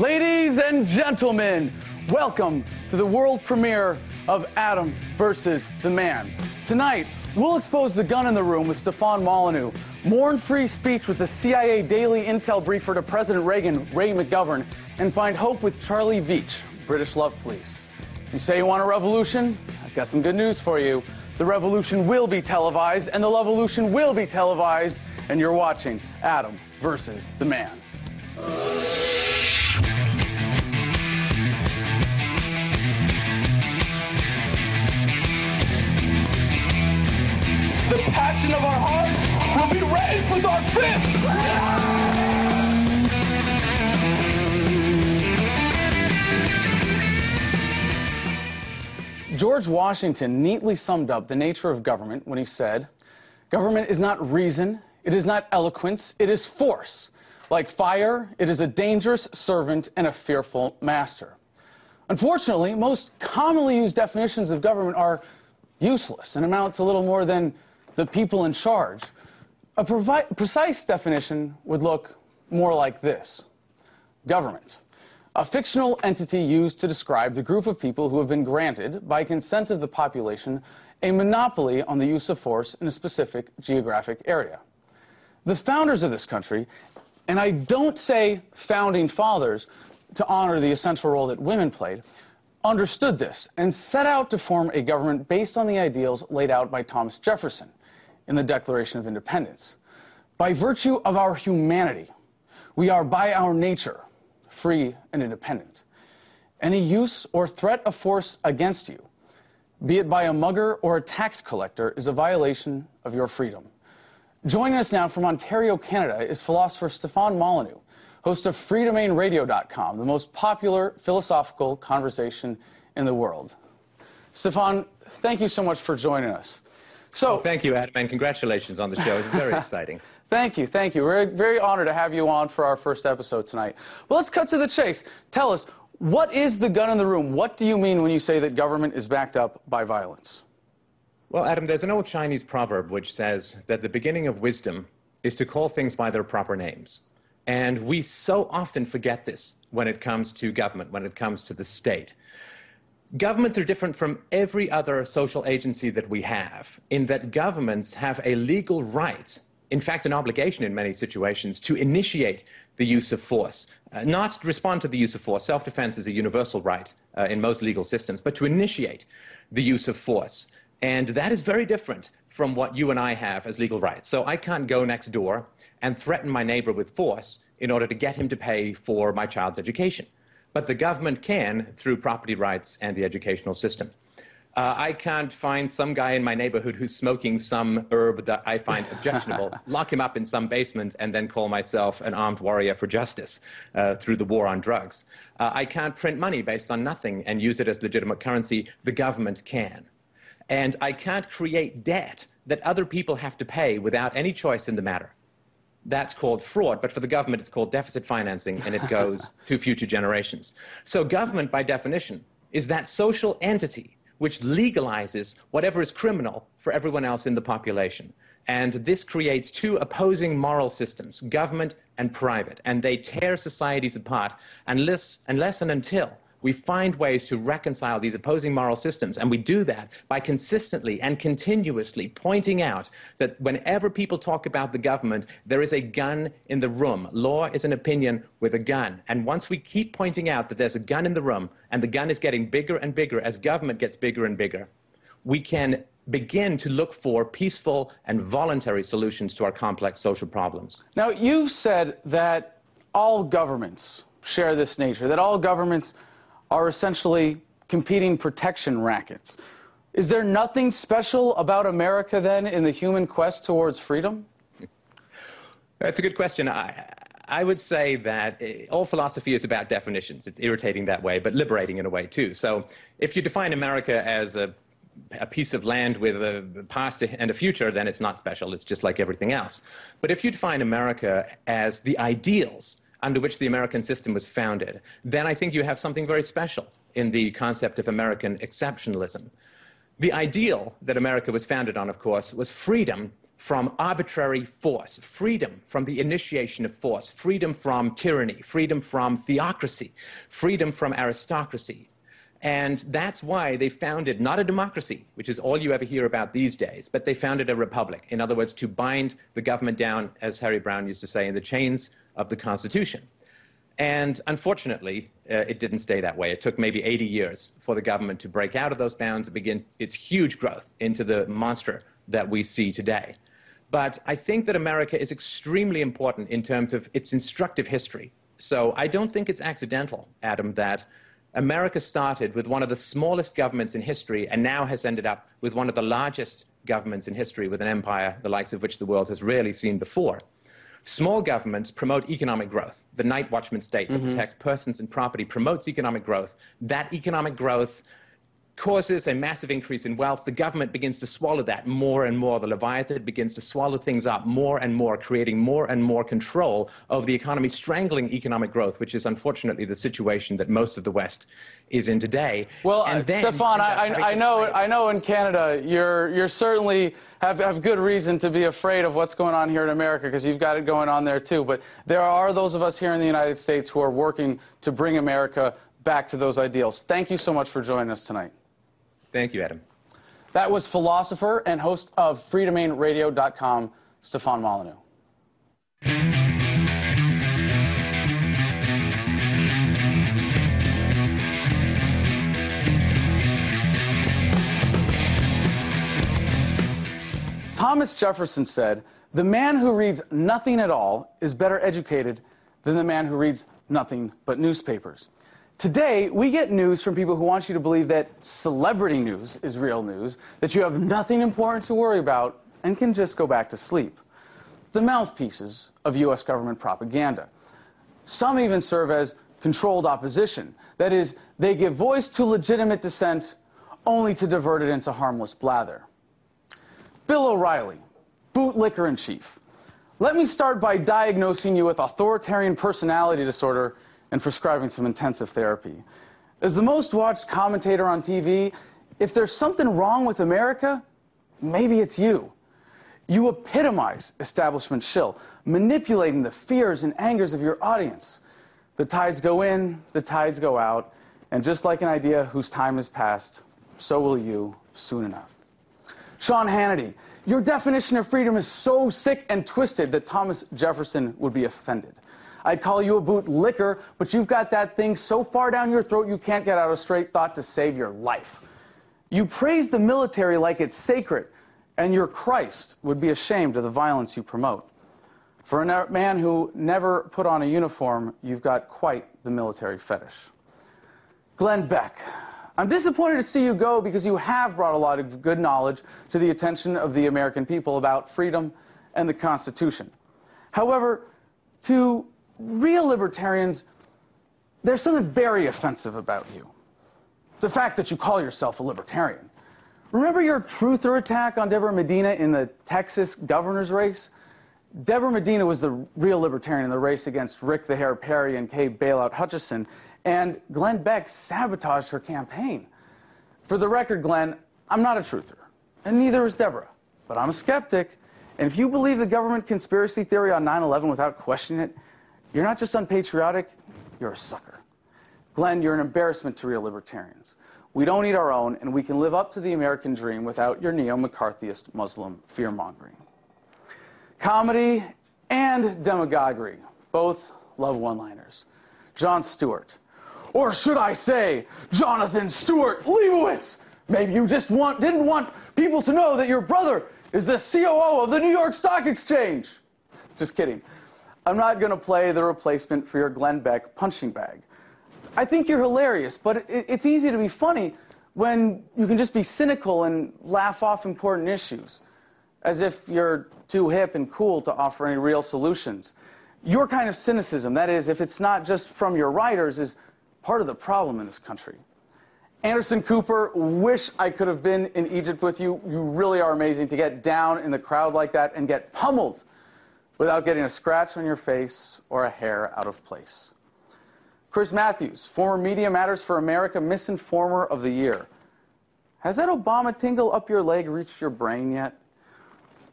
Ladies and gentlemen, welcome to the world premiere of Adam versus the Man. Tonight, we'll expose the gun in the room with Stefan Molyneux, mourn free speech with the CIA daily intel briefer to President Reagan, Ray McGovern, and find hope with Charlie Veitch, British Love Police. You say you want a revolution? I've got some good news for you. The revolution will be televised, and the Lovolution will be televised, and you're watching Adam versus the Man. The passion of our hearts will be raised with our fists. George Washington neatly summed up the nature of government when he said, Government is not reason, it is not eloquence, it is force. Like fire, it is a dangerous servant and a fearful master. Unfortunately, most commonly used definitions of government are useless and amount to little more than the people in charge. A precise definition would look more like this government a fictional entity used to describe the group of people who have been granted, by consent of the population, a monopoly on the use of force in a specific geographic area. The founders of this country, and I don't say founding fathers to honor the essential role that women played, understood this and set out to form a government based on the ideals laid out by Thomas Jefferson in the Declaration of Independence. By virtue of our humanity, we are by our nature free and independent. Any use or threat of force against you, be it by a mugger or a tax collector, is a violation of your freedom. Joining us now from Ontario, Canada, is philosopher Stefan Molyneux, host of freedomainradio.com, the most popular philosophical conversation in the world. Stefan, thank you so much for joining us. So, well, thank you, Adam, and congratulations on the show. It's very exciting. Thank you, thank you. We're very honored to have you on for our first episode tonight. Well, let's cut to the chase. Tell us, what is the gun in the room? What do you mean when you say that government is backed up by violence? Well, Adam, there's an old Chinese proverb which says that the beginning of wisdom is to call things by their proper names. And we so often forget this when it comes to government, when it comes to the state. Governments are different from every other social agency that we have in that governments have a legal right, in fact, an obligation in many situations, to initiate the use of force. Uh, not respond to the use of force. Self defense is a universal right uh, in most legal systems, but to initiate the use of force. And that is very different from what you and I have as legal rights. So I can't go next door and threaten my neighbor with force in order to get him to pay for my child's education but the government can through property rights and the educational system. Uh, I can't find some guy in my neighborhood who's smoking some herb that I find objectionable, lock him up in some basement, and then call myself an armed warrior for justice uh, through the war on drugs. Uh, I can't print money based on nothing and use it as legitimate currency. The government can. And I can't create debt that other people have to pay without any choice in the matter that's called fraud. But for the government, it's called deficit financing, and it goes to future generations. So, government, by definition, is that social entity which legalizes whatever is criminal for everyone else in the population. And this creates two opposing moral systems, government and private, and they tear societies apart unless, unless and until we find ways to reconcile these opposing moral systems. And we do that by consistently and continuously pointing out that whenever people talk about the government, there is a gun in the room. Law is an opinion with a gun. And once we keep pointing out that there's a gun in the room, and the gun is getting bigger and bigger as government gets bigger and bigger, we can begin to look for peaceful and voluntary solutions to our complex social problems. Now, you've said that all governments share this nature, that all governments are essentially competing protection rackets. Is there nothing special about America then in the human quest towards freedom? That's a good question. I, I would say that eh, all philosophy is about definitions. It's irritating that way, but liberating in a way too. So if you define America as a, a piece of land with a past and a future, then it's not special. It's just like everything else. But if you define America as the ideals under which the American system was founded, then I think you have something very special in the concept of American exceptionalism. The ideal that America was founded on, of course, was freedom from arbitrary force, freedom from the initiation of force, freedom from tyranny, freedom from theocracy, freedom from aristocracy. And that's why they founded not a democracy, which is all you ever hear about these days, but they founded a republic. In other words, to bind the government down, as Harry Browne used to say, in the chains of the Constitution. And unfortunately, uh, it didn't stay that way. It took maybe 80 years for the government to break out of those bounds and begin its huge growth into the monster that we see today. But I think that America is extremely important in terms of its instructive history. So I don't think it's accidental, Adam, that America started with one of the smallest governments in history and now has ended up with one of the largest governments in history with an empire the likes of which the world has rarely seen before. Small governments promote economic growth. The Night Watchman State that mm-hmm. protects persons and property promotes economic growth. That economic growth causes a massive increase in wealth, the government begins to swallow that more and more. The Leviathan begins to swallow things up more and more, creating more and more control of the economy, strangling economic growth, which is unfortunately the situation that most of the West is in today. Well, uh, Stefan, I, I, know, I know in Canada you're, you're certainly have, have good reason to be afraid of what's going on here in America because you've got it going on there too. But there are those of us here in the United States who are working to bring America back to those ideals. Thank you so much for joining us tonight. Thank you, Adam. That was philosopher and host of freedomainradio.com, Stefan Molyneux. Thomas Jefferson said, The man who reads nothing at all is better educated than the man who reads nothing but newspapers. Today, we get news from people who want you to believe that celebrity news is real news, that you have nothing important to worry about, and can just go back to sleep. The mouthpieces of U.S. government propaganda. Some even serve as controlled opposition. That is, they give voice to legitimate dissent only to divert it into harmless blather. Bill O'Reilly, bootlicker in chief. Let me start by diagnosing you with authoritarian personality disorder and prescribing some intensive therapy. As the most watched commentator on TV, if there's something wrong with America, maybe it's you. You epitomize establishment shill, manipulating the fears and angers of your audience. The tides go in, the tides go out, and just like an idea whose time has passed, so will you soon enough. Sean Hannity, your definition of freedom is so sick and twisted that Thomas Jefferson would be offended. I'd call you a boot licker, but you've got that thing so far down your throat you can't get out a straight thought to save your life. You praise the military like it's sacred, and your Christ would be ashamed of the violence you promote. For a man who never put on a uniform, you've got quite the military fetish. Glenn Beck, I'm disappointed to see you go because you have brought a lot of good knowledge to the attention of the American people about freedom and the Constitution. However, to real libertarians, there's something very offensive about you. The fact that you call yourself a libertarian. Remember your truther attack on Deborah Medina in the Texas governor's race? Deborah Medina was the real libertarian in the race against Rick the Hair Perry and Kay Bailout Hutchison, and Glenn Beck sabotaged her campaign. For the record, Glenn, I'm not a truther, and neither is Deborah, but I'm a skeptic. And if you believe the government conspiracy theory on 9 11 without questioning it, you're not just unpatriotic, you're a sucker. Glenn, you're an embarrassment to real libertarians. We don't need our own, and we can live up to the American dream without your neo McCarthyist Muslim fear mongering. Comedy and demagoguery both love one liners. Jon Stewart. Or should I say, Jonathan Stewart Leibowitz? Maybe you just want, didn't want people to know that your brother is the COO of the New York Stock Exchange. Just kidding. I'm not going to play the replacement for your Glenn Beck punching bag. I think you're hilarious, but it's easy to be funny when you can just be cynical and laugh off important issues, as if you're too hip and cool to offer any real solutions. Your kind of cynicism, that is, if it's not just from your writers, is part of the problem in this country. Anderson Cooper, wish I could have been in Egypt with you. You really are amazing to get down in the crowd like that and get pummeled without getting a scratch on your face or a hair out of place. Chris Matthews, former Media Matters for America Misinformer of the Year. Has that Obama tingle up your leg reached your brain yet?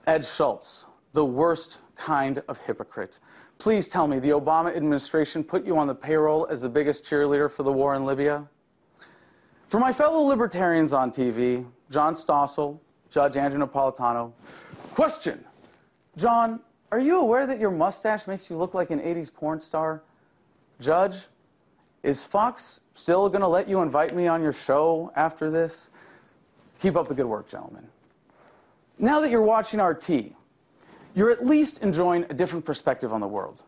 Ed Schultz, the worst kind of hypocrite. Please tell me the Obama administration put you on the payroll as the biggest cheerleader for the war in Libya? For my fellow libertarians on TV, John Stossel, Judge Andrew Napolitano, question John, are you aware that your mustache makes you look like an 80s porn star? Judge, is Fox still going to let you invite me on your show after this? Keep up the good work, gentlemen. Now that you're watching RT, you're at least enjoying a different perspective on the world.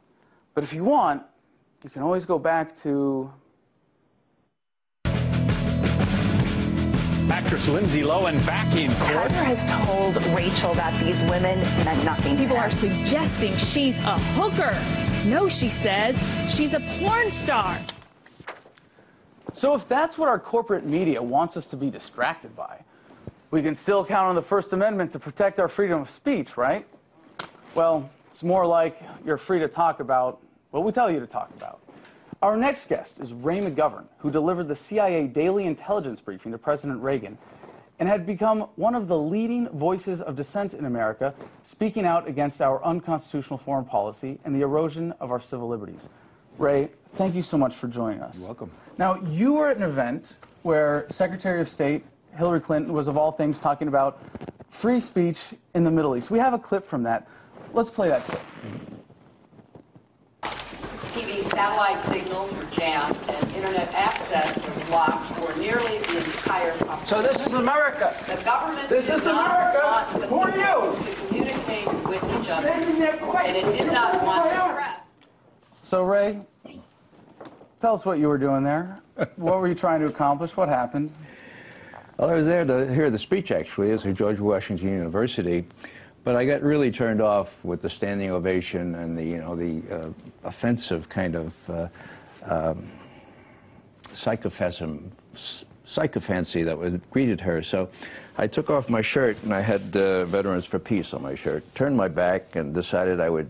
But if you want, you can always go back to Actress Lindsay Lohan back in court. Tiger has told Rachel that these women meant nothing People him. are suggesting she's a hooker. No, she says she's a porn star. So if that's what our corporate media wants us to be distracted by, we can still count on the First Amendment to protect our freedom of speech, right? Well, it's more like you're free to talk about what we tell you to talk about. Our next guest is Ray McGovern, who delivered the CIA daily intelligence briefing to President Reagan and had become one of the leading voices of dissent in America, speaking out against our unconstitutional foreign policy and the erosion of our civil liberties. Ray, thank you so much for joining us. You're welcome. Now, you were at an event where Secretary of State Hillary Clinton was, of all things, talking about free speech in the Middle East. We have a clip from that. Let's play that clip. Mm-hmm. TV satellite signals were jammed and internet access was blocked for nearly the entire country. So this is America. The government This did is not America. want the Who are you? to communicate with each other, Standing there quiet. and it did not want the press. So, Ray, tell us what you were doing there. what were you trying to accomplish? What happened? Well, I was there to hear the speech, actually, as at George Washington University. But I got really turned off with the standing ovation and the, you know, the uh, offensive kind of uh, um, psychophancy, psychophancy that was greeted her. So I took off my shirt, and I had uh, Veterans for Peace on my shirt, turned my back, and decided I would,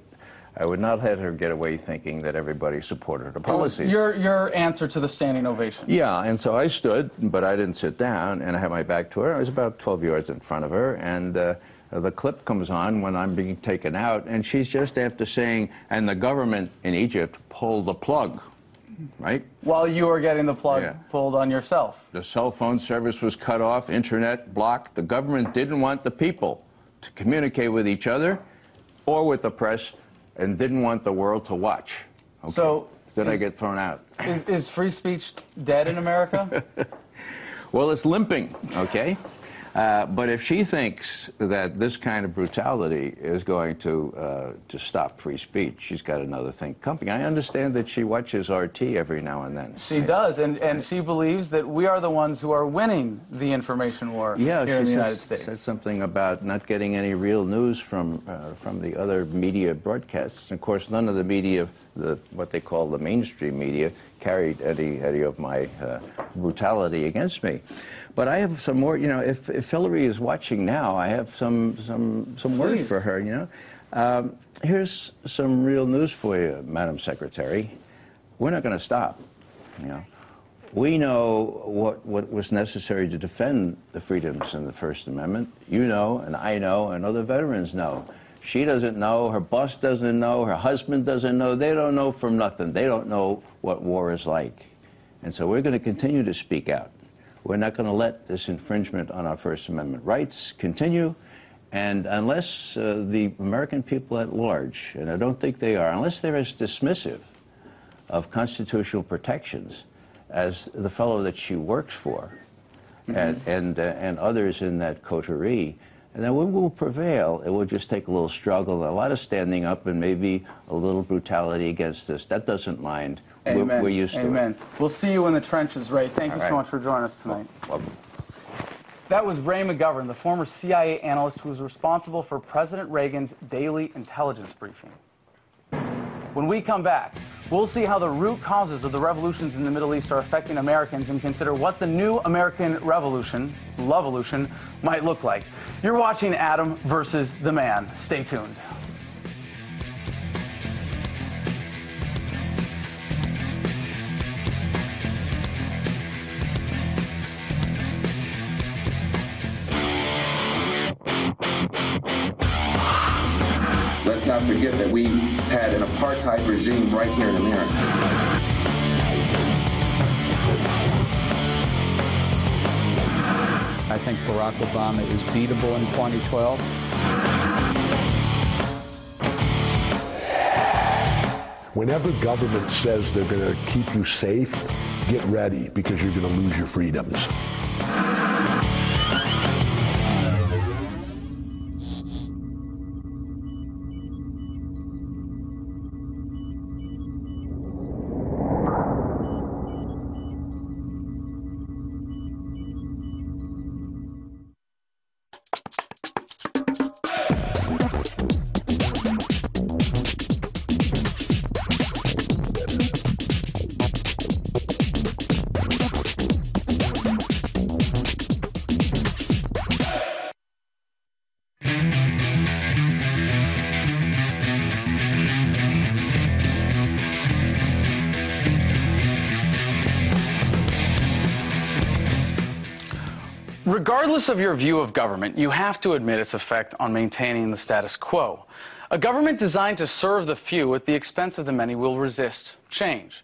I would not let her get away thinking that everybody supported her policies. your, your answer to the standing ovation. Yeah, and so I stood, but I didn't sit down, and I had my back to her. I was about 12 yards in front of her, and uh, the clip comes on when I'm being taken out, and she's just after saying, and the government in Egypt pulled the plug, right? While you were getting the plug Yeah. pulled on yourself. The cell phone service was cut off, internet blocked. The government didn't want the people to communicate with each other or with the press, and didn't want the world to watch. Okay. So, Then I get thrown out. Is, is free speech dead in America? Well, it's limping, okay? Uh, but if she thinks that this kind of brutality is going to uh, to stop free speech, she's got another thing coming. I understand that she watches RT every now and then. she does, and, and she believes that we are the ones who are winning the information war Yeah, here in the she United States. said something about not getting any real news from uh, from the other media broadcasts. Of course, none of the media, the what they call the mainstream media, carried any any of my uh, brutality against me. But I have some more. You know, if, if Hillary is watching now, I have some some some word Please. for her. You know, um, here's some real news for you, Madam Secretary. We're not going to stop. You know. We know what, what was necessary to defend the freedoms in the First Amendment. You know, and I know, and other veterans know. She doesn't know, her boss doesn't know, her husband doesn't know. They don't know from nothing. They don't know what war is like. And so we're going to continue to speak out. We're not going to let this infringement on our First Amendment rights continue. And unless uh, the American people at large, and I don't think they are, unless they're as dismissive of constitutional protections as the fellow that she works for and, and, uh, and others in that coterie. And then we will prevail. It will just take a little struggle, a lot of standing up, and maybe a little brutality against this. That doesn't mind. We're, Amen. we're used to Amen. it. We'll see you in the trenches, Ray. Thank you All so right. much for joining us tonight. Welcome. That was Ray McGovern, the former CIA analyst who was responsible for President Reagan's daily intelligence briefing. When we come back, we'll see how the root causes of the revolutions in the Middle East are affecting Americans and consider what the new American revolution, Lovolution, might look like. You're watching Adam versus the Man. Stay tuned. We had an apartheid regime right here in America. I think Barack Obama is beatable in 2012. Whenever government says they're going to keep you safe, get ready because you're going to lose your freedoms. Regardless of your view of government, you have to admit its effect on maintaining the status quo. A government designed to serve the few at the expense of the many will resist change.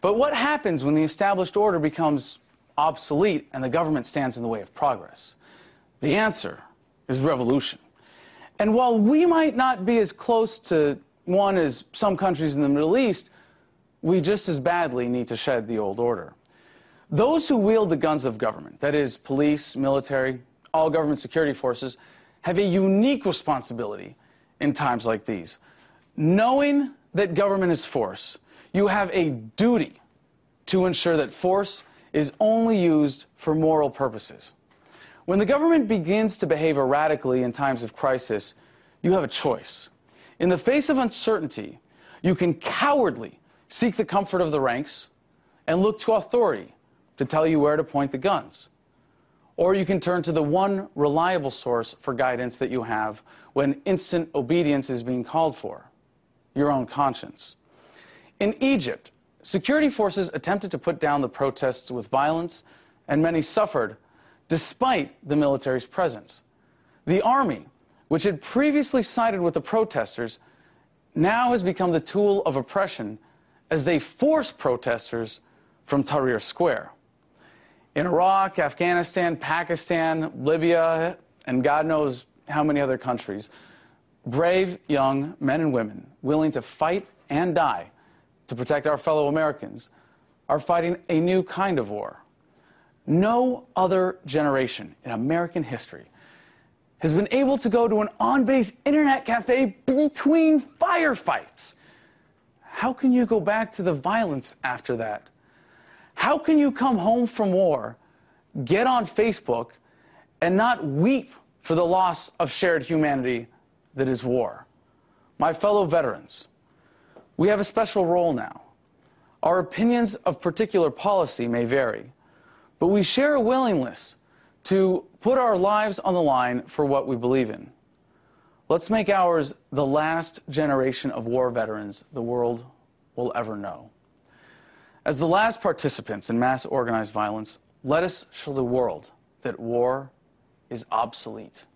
But what happens when the established order becomes obsolete and the government stands in the way of progress? The answer is revolution. And while we might not be as close to one as some countries in the Middle East, we just as badly need to shed the old order. Those who wield the guns of government, that is, police, military, all government security forces, have a unique responsibility in times like these. Knowing that government is force, you have a duty to ensure that force is only used for moral purposes. When the government begins to behave erratically in times of crisis, you have a choice. In the face of uncertainty, you can cowardly seek the comfort of the ranks and look to authority to tell you where to point the guns. Or you can turn to the one reliable source for guidance that you have when instant obedience is being called for your own conscience. In Egypt, security forces attempted to put down the protests with violence, and many suffered despite the military's presence. The army, which had previously sided with the protesters, now has become the tool of oppression as they force protesters from Tahrir Square in Iraq, Afghanistan, Pakistan, Libya, and God knows how many other countries. Brave young men and women willing to fight and die to protect our fellow Americans are fighting a new kind of war. No other generation in American history has been able to go to an on base internet cafe between firefights. How can you go back to the violence after that? How can you come home from war, get on Facebook, and not weep for the loss of shared humanity that is war? My fellow veterans, we have a special role now. Our opinions of particular policy may vary, but we share a willingness to put our lives on the line for what we believe in. Let's make ours the last generation of war veterans the world will ever know. As the last participants in mass organized violence, let us show the world that war is obsolete.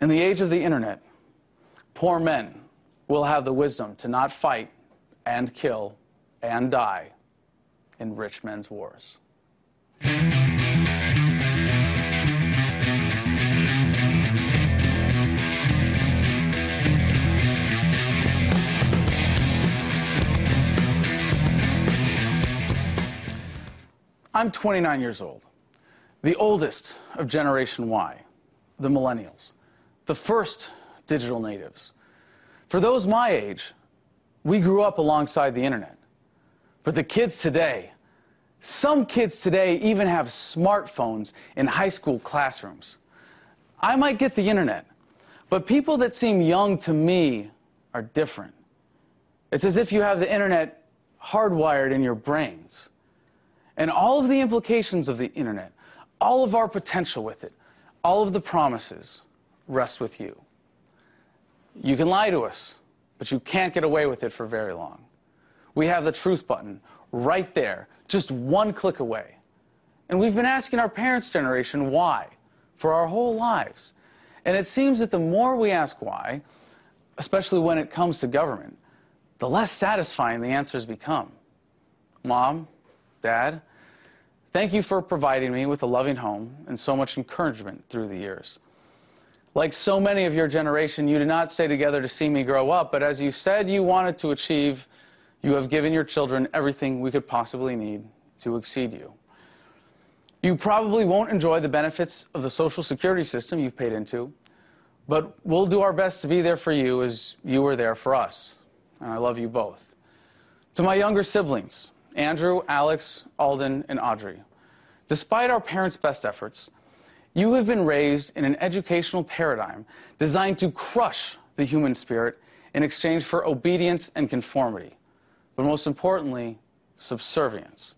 In the age of the internet, poor men will have the wisdom to not fight and kill and die in rich men's wars. I'm 29 years old, the oldest of Generation Y, the millennials, the first digital natives. For those my age, we grew up alongside the internet. But the kids today, some kids today even have smartphones in high school classrooms. I might get the internet, but people that seem young to me are different. It's as if you have the internet hardwired in your brains and all of the implications of the internet, all of our potential with it, all of the promises rest with you. You can lie to us, but you can't get away with it for very long. We have the truth button right there, just one click away. And we've been asking our parents' generation why for our whole lives. And it seems that the more we ask why, especially when it comes to government, the less satisfying the answers become. Mom, Dad, thank you for providing me with a loving home and so much encouragement through the years. Like so many of your generation, you did not stay together to see me grow up, but as you said you wanted to achieve, you have given your children everything we could possibly need to exceed you. You probably won't enjoy the benefits of the Social Security system you've paid into, but we'll do our best to be there for you as you were there for us. And I love you both. To my younger siblings, Andrew, Alex, Alden, and Audrey, despite our parents' best efforts, you have been raised in an educational paradigm designed to crush the human spirit in exchange for obedience and conformity, but most importantly, subservience.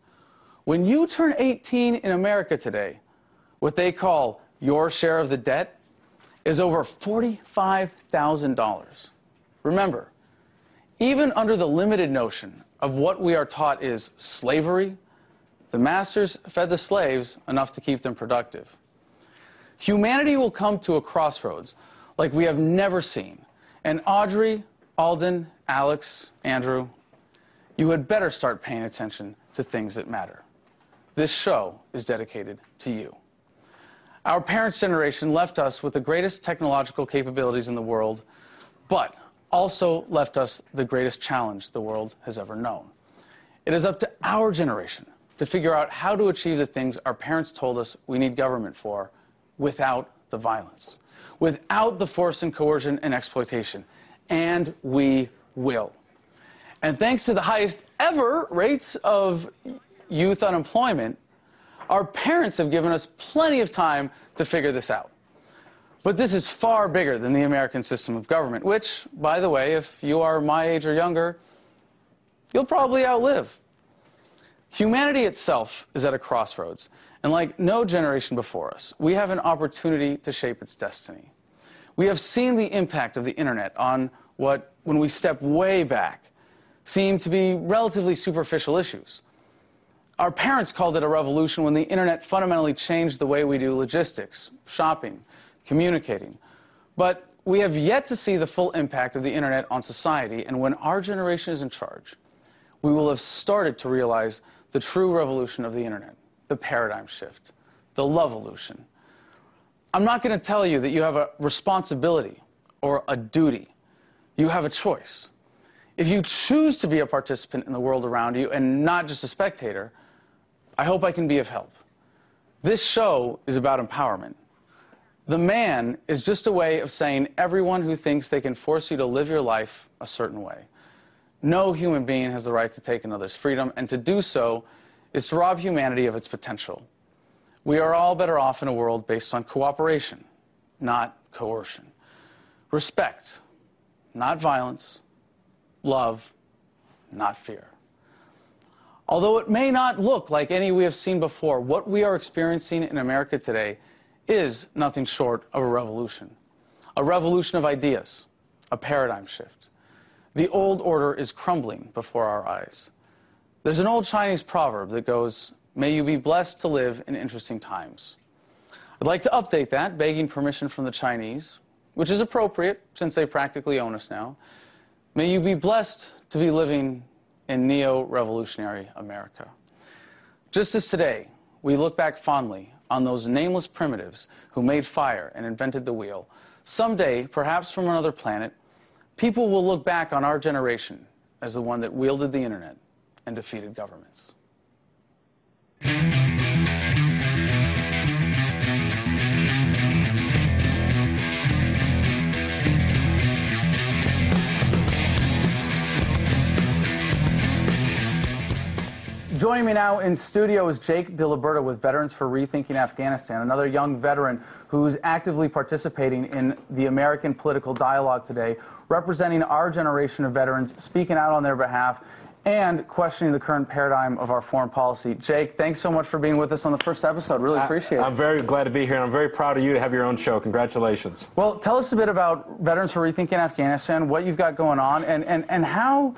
When you turn 18 in America today, what they call your share of the debt is over $45,000. Remember, even under the limited notion of what we are taught is slavery, the masters fed the slaves enough to keep them productive. Humanity will come to a crossroads like we have never seen. And Audrey, Alden, Alex, Andrew, you had better start paying attention to things that matter. This show is dedicated to you. Our parents' generation left us with the greatest technological capabilities in the world, but also left us the greatest challenge the world has ever known. It is up to our generation to figure out how to achieve the things our parents told us we need government for without the violence, without the force and coercion and exploitation. And we will. And thanks to the highest ever rates of youth unemployment, our parents have given us plenty of time to figure this out. But this is far bigger than the American system of government, which, by the way, if you are my age or younger, you'll probably outlive. Humanity itself is at a crossroads, and like no generation before us, we have an opportunity to shape its destiny. We have seen the impact of the internet on what, when we step way back, seem to be relatively superficial issues. Our parents called it a revolution when the internet fundamentally changed the way we do logistics, shopping, communicating. But we have yet to see the full impact of the internet on society, and when our generation is in charge, we will have started to realize the true revolution of the internet the paradigm shift, the Lovolution. I'm not going to tell you that you have a responsibility or a duty. You have a choice. If you choose to be a participant in the world around you and not just a spectator, I hope I can be of help. This show is about empowerment. The man is just a way of saying everyone who thinks they can force you to live your life a certain way. No human being has the right to take another's freedom, and to do so is to rob humanity of its potential. We are all better off in a world based on cooperation, not coercion. Respect, not violence. Love, not fear. Although it may not look like any we have seen before, what we are experiencing in America today is nothing short of a revolution. A revolution of ideas, a paradigm shift. The old order is crumbling before our eyes. There's an old Chinese proverb that goes, May you be blessed to live in interesting times. I'd like to update that, begging permission from the Chinese, which is appropriate since they practically own us now. May you be blessed to be living in neo revolutionary America. Just as today, we look back fondly on those nameless primitives who made fire and invented the wheel, someday, perhaps from another planet, people will look back on our generation as the one that wielded the internet and defeated governments. Joining me now in studio is Jake DiLiberto with Veterans for Rethinking Afghanistan, another young veteran who's actively participating in the American political dialogue today, representing our generation of veterans, speaking out on their behalf, and questioning the current paradigm of our foreign policy. Jake, thanks so much for being with us on the first episode. Really appreciate it. I'm very glad to be here, and I'm very proud of you to have your own show. Congratulations. Well, tell us a bit about Veterans for Rethinking Afghanistan, what you've got going on, and, and, and how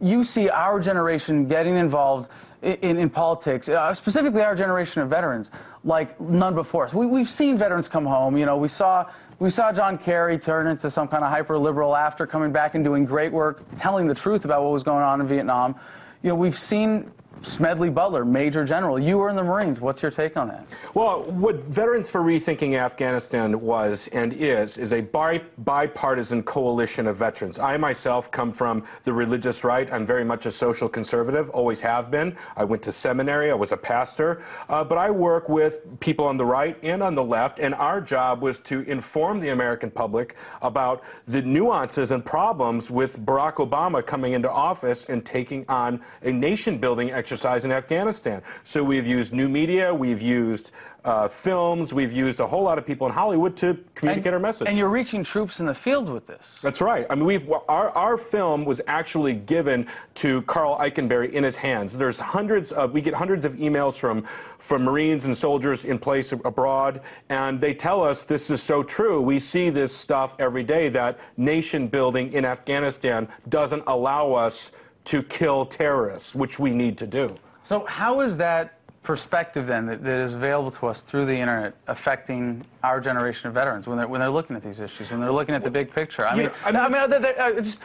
you see our generation getting involved in, in politics, uh, specifically our generation of veterans, like none before us. We, we've seen veterans come home. You know, we saw we saw John Kerry turn into some kind of hyper liberal after coming back and doing great work, telling the truth about what was going on in Vietnam. You know, we've seen Smedley Butler, Major General. You were in the Marines. What's your take on that? Well, what Veterans for Rethinking Afghanistan was and is, is a bi- bipartisan coalition of veterans. I myself come from the religious right. I'm very much a social conservative, always have been. I went to seminary, I was a pastor. Uh, but I work with people on the right and on the left, and our job was to inform the American public about the nuances and problems with Barack Obama coming into office and taking on a nation building exercise exercise in Afghanistan. So we've used new media, we've used uh, films, we've used a whole lot of people in Hollywood to communicate and, our message. And you're reaching troops in the field with this. That's right. I mean, we've our, our film was actually given to Karl Eikenberry in his hands. There's hundreds of we get hundreds of emails from from Marines and soldiers in place abroad, and they tell us this is so true. We see this stuff every day that nation building in Afghanistan doesn't allow us to kill terrorists, which we need to do. So, how is that perspective then that, that is available to us through the internet affecting our generation of veterans when they're, when they're looking at these issues, when they're looking at the big picture? I mean, I mean, I mean there, there, uh, just,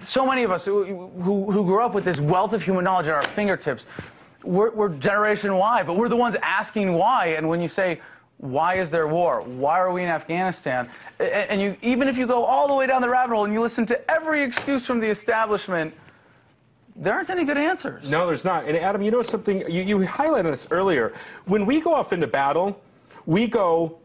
so many of us who, who, who grew up with this wealth of human knowledge at our fingertips, we're, we're Generation Y, but we're the ones asking why. And when you say, why is there war? Why are we in Afghanistan? And you, even if you go all the way down the rabbit hole and you listen to every excuse from the establishment, there aren't any good answers. No, there's not. And Adam, you know something? You, you highlighted this earlier. When we go off into battle, we go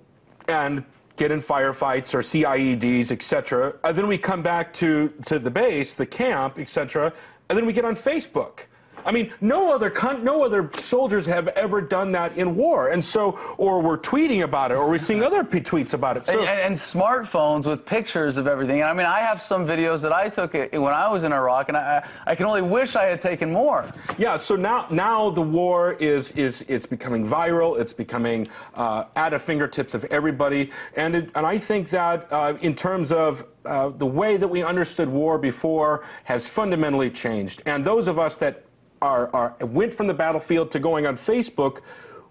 and get in firefights or CIEDs, etc. And then we come back to, to the base, the camp, etc. And then we get on Facebook. I mean, no other no other soldiers have ever done that in war, and so, or we're tweeting about it, or we're seeing other p- tweets about it. So, and, and, and, smartphones with pictures of everything. And I mean, I have some videos that I took when I was in Iraq, and I, I can only wish I had taken more. Yeah. So now, now the war is is it's becoming viral. It's becoming uh, at the fingertips of everybody, and it, and I think that uh, in terms of uh, the way that we understood war before has fundamentally changed. And those of us that are, are, went from the battlefield to going on Facebook,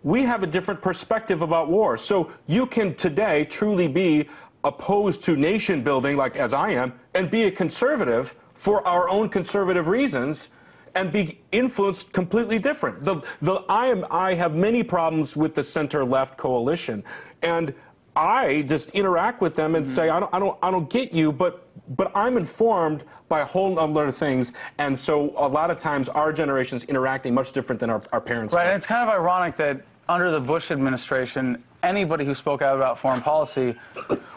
we have a different perspective about war. So you can today truly be opposed to nation building, like as I am, and be a conservative for our own conservative reasons and be influenced completely different. The, the, I, am, I have many problems with the center left coalition. And I just interact with them and mm-hmm. say, I don't, I, don't, I don't get you, but, but I'm informed by a whole number of things. And so a lot of times our generation's interacting much different than our, our parents. Right, and it's kind of ironic that under the Bush administration, anybody who spoke out about foreign policy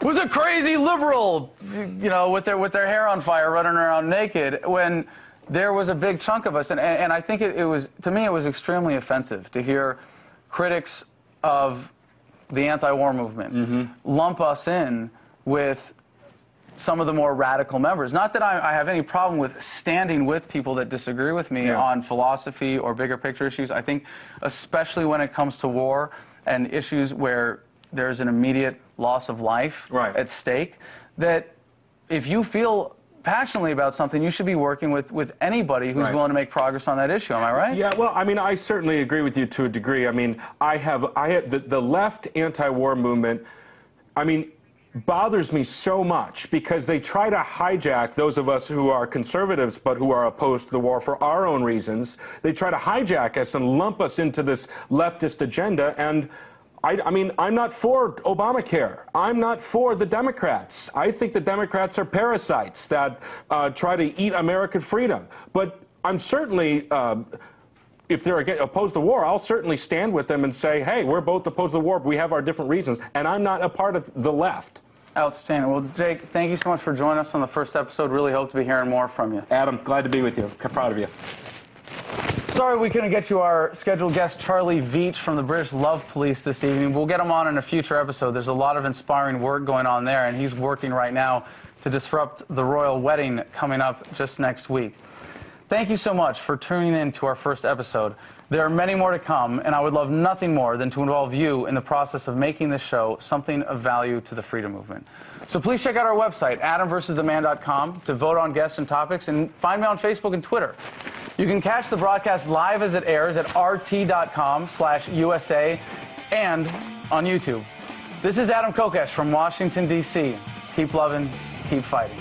was a crazy liberal, you know, with their, with their hair on fire, running around naked, when there was a big chunk of us. And, and, and I think it, it was, to me, it was extremely offensive to hear critics of the anti-war movement, mm-hmm. lump us in with some of the more radical members. Not that I, I, have any problem with standing with people that disagree with me yeah. on philosophy or bigger picture issues. I think, especially when it comes to war and issues where there's an immediate loss of life right. at stake, that if you feel passionately about something, you should be working with, with anybody who's right. willing to make progress on that issue. Am I right? Yeah, well, I mean, I certainly agree with you to a degree. I mean, I have, I have, the, the left anti-war movement, I mean, bothers me so much because they try to hijack those of us who are conservatives but who are opposed to the war for our own reasons. They try to hijack us and lump us into this leftist agenda and I, I, mean, I'm not for Obamacare. I'm not for the Democrats. I think the Democrats are parasites that uh, try to eat American freedom. But I'm certainly, uh, if they're opposed to war, I'll certainly stand with them and say, hey, we're both opposed to the war, but we have our different reasons. And I'm not a part of the left. Outstanding. Well, Jake, thank you so much for joining us on the first episode. Really hope to be hearing more from you. Adam, glad to be with you. Proud of you. Sorry we couldn't get you our scheduled guest, Charlie Veitch from the British Love Police this evening. We'll get him on in a future episode. There's a lot of inspiring work going on there, and he's working right now to disrupt the royal wedding coming up just next week. Thank you so much for tuning in to our first episode. There are many more to come, and I would love nothing more than to involve you in the process of making this show something of value to the freedom movement. So please check out our website, adamversustheman.com, to vote on guests and topics, and find me on Facebook and Twitter. You can catch the broadcast live as it airs at rt.com slash USA and on YouTube. This is Adam Kokesh from Washington, D.C. Keep loving, keep fighting.